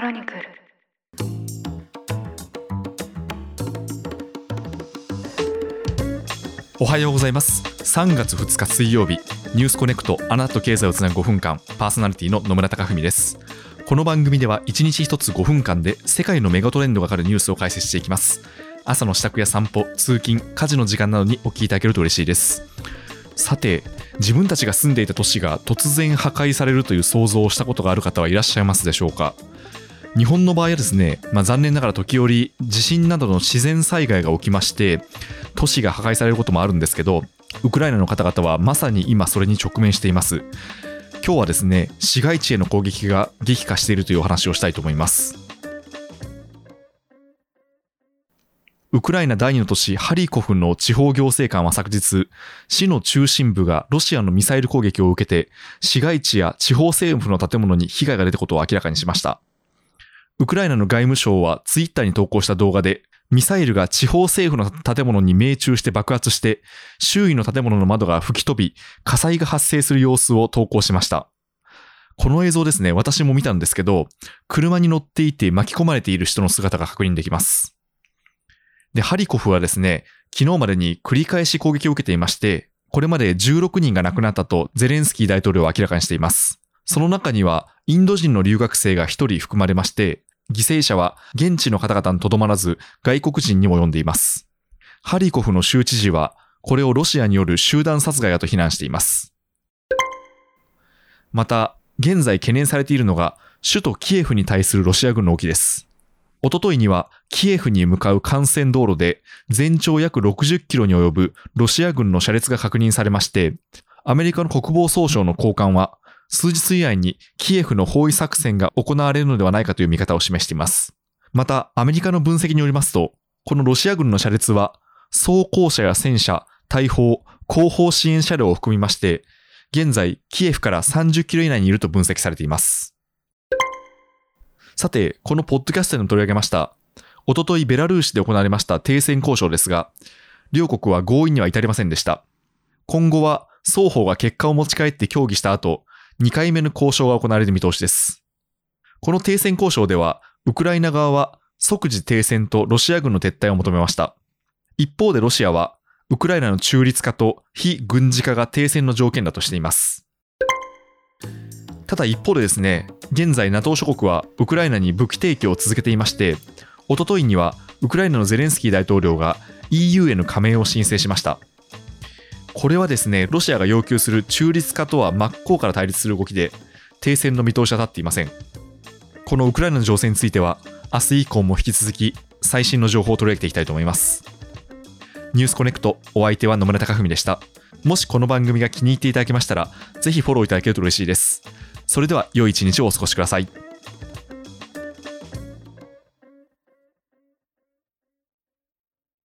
クロニクル。おはようございます。3月2日水曜日ニュースコネクトあなたと経済をつなぐ5分間パーソナリティの野村貴文です。この番組では1日1つ5分間で世界のメガトレンドがかかるニュースを解説していきます。朝の支度や散歩通勤家事の時間などにお聞きいただけると嬉しいです。さて自分たちが住んでいた都市が突然破壊されるという想像をしたことがある方はいらっしゃいますでしょうか。日本の場合はですね、まあ、残念ながら時折地震などの自然災害が起きまして都市が破壊されることもあるんですけどウクライナの方々はまさに今それに直面しています今日はですね市街地への攻撃が激化しているというお話をしたいと思いますウクライナ第二の都市ハリコフの地方行政官は昨日、市の中心部がロシアのミサイル攻撃を受けて、市街地や地方政府の建物に被害が出たことを明らかにしました。ウクライナの外務省はツイッターに投稿した動画で、ミサイルが地方政府の建物に命中して爆発して、周囲の建物の窓が吹き飛び、火災が発生する様子を投稿しました。この映像ですね、私も見たんですけど、車に乗っていて巻き込まれている人の姿が確認できます。で、ハリコフはですね、昨日までに繰り返し攻撃を受けていまして、これまで16人が亡くなったとゼレンスキー大統領は明らかにしています。その中には、インド人の留学生が1人含まれまして、犠牲者は現地の方々にとどまらず、外国人にも及んでいます。ハリコフの州知事は、これをロシアによる集団殺害だと非難しています。また、現在懸念されているのが、首都キエフに対するロシア軍の動きです。おとといにはキエフに向かう幹線道路で全長約60キロに及ぶロシア軍の車列が確認されまして、アメリカの国防総省の高官は数日以内にキエフの包囲作戦が行われるのではないかという見方を示しています。また、アメリカの分析によりますと、このロシア軍の車列は装甲車や戦車、大砲、後方支援車両を含みまして、現在キエフから30キロ以内にいると分析されています。さて、このポッドキャストでも取り上げました、おとといベラルーシで行われました停戦交渉ですが、両国は合意には至りませんでした。今後は双方が結果を持ち帰って協議した後、2回目の交渉が行われる見通しです。この停戦交渉では、ウクライナ側は即時停戦とロシア軍の撤退を求めました。一方でロシアは、ウクライナの中立化と非軍事化が停戦の条件だとしています。ただ一方でですね、現在 NATO 諸国はウクライナに武器提供を続けていまして、おとといにはウクライナのゼレンスキー大統領が EU への加盟を申請しました。これはですね、ロシアが要求する中立化とは真っ向から対立する動きで、停戦の見通しは立っていません。このウクライナの情勢については、明日以降も引き続き最新の情報を取り上げていきたいと思います。ニュースコネクト、お相手は野村貴文でした。もしこの番組が気に入っていただけましたら、ぜひフォローいただけると嬉しいです。それでは良い一日をお過ごしください。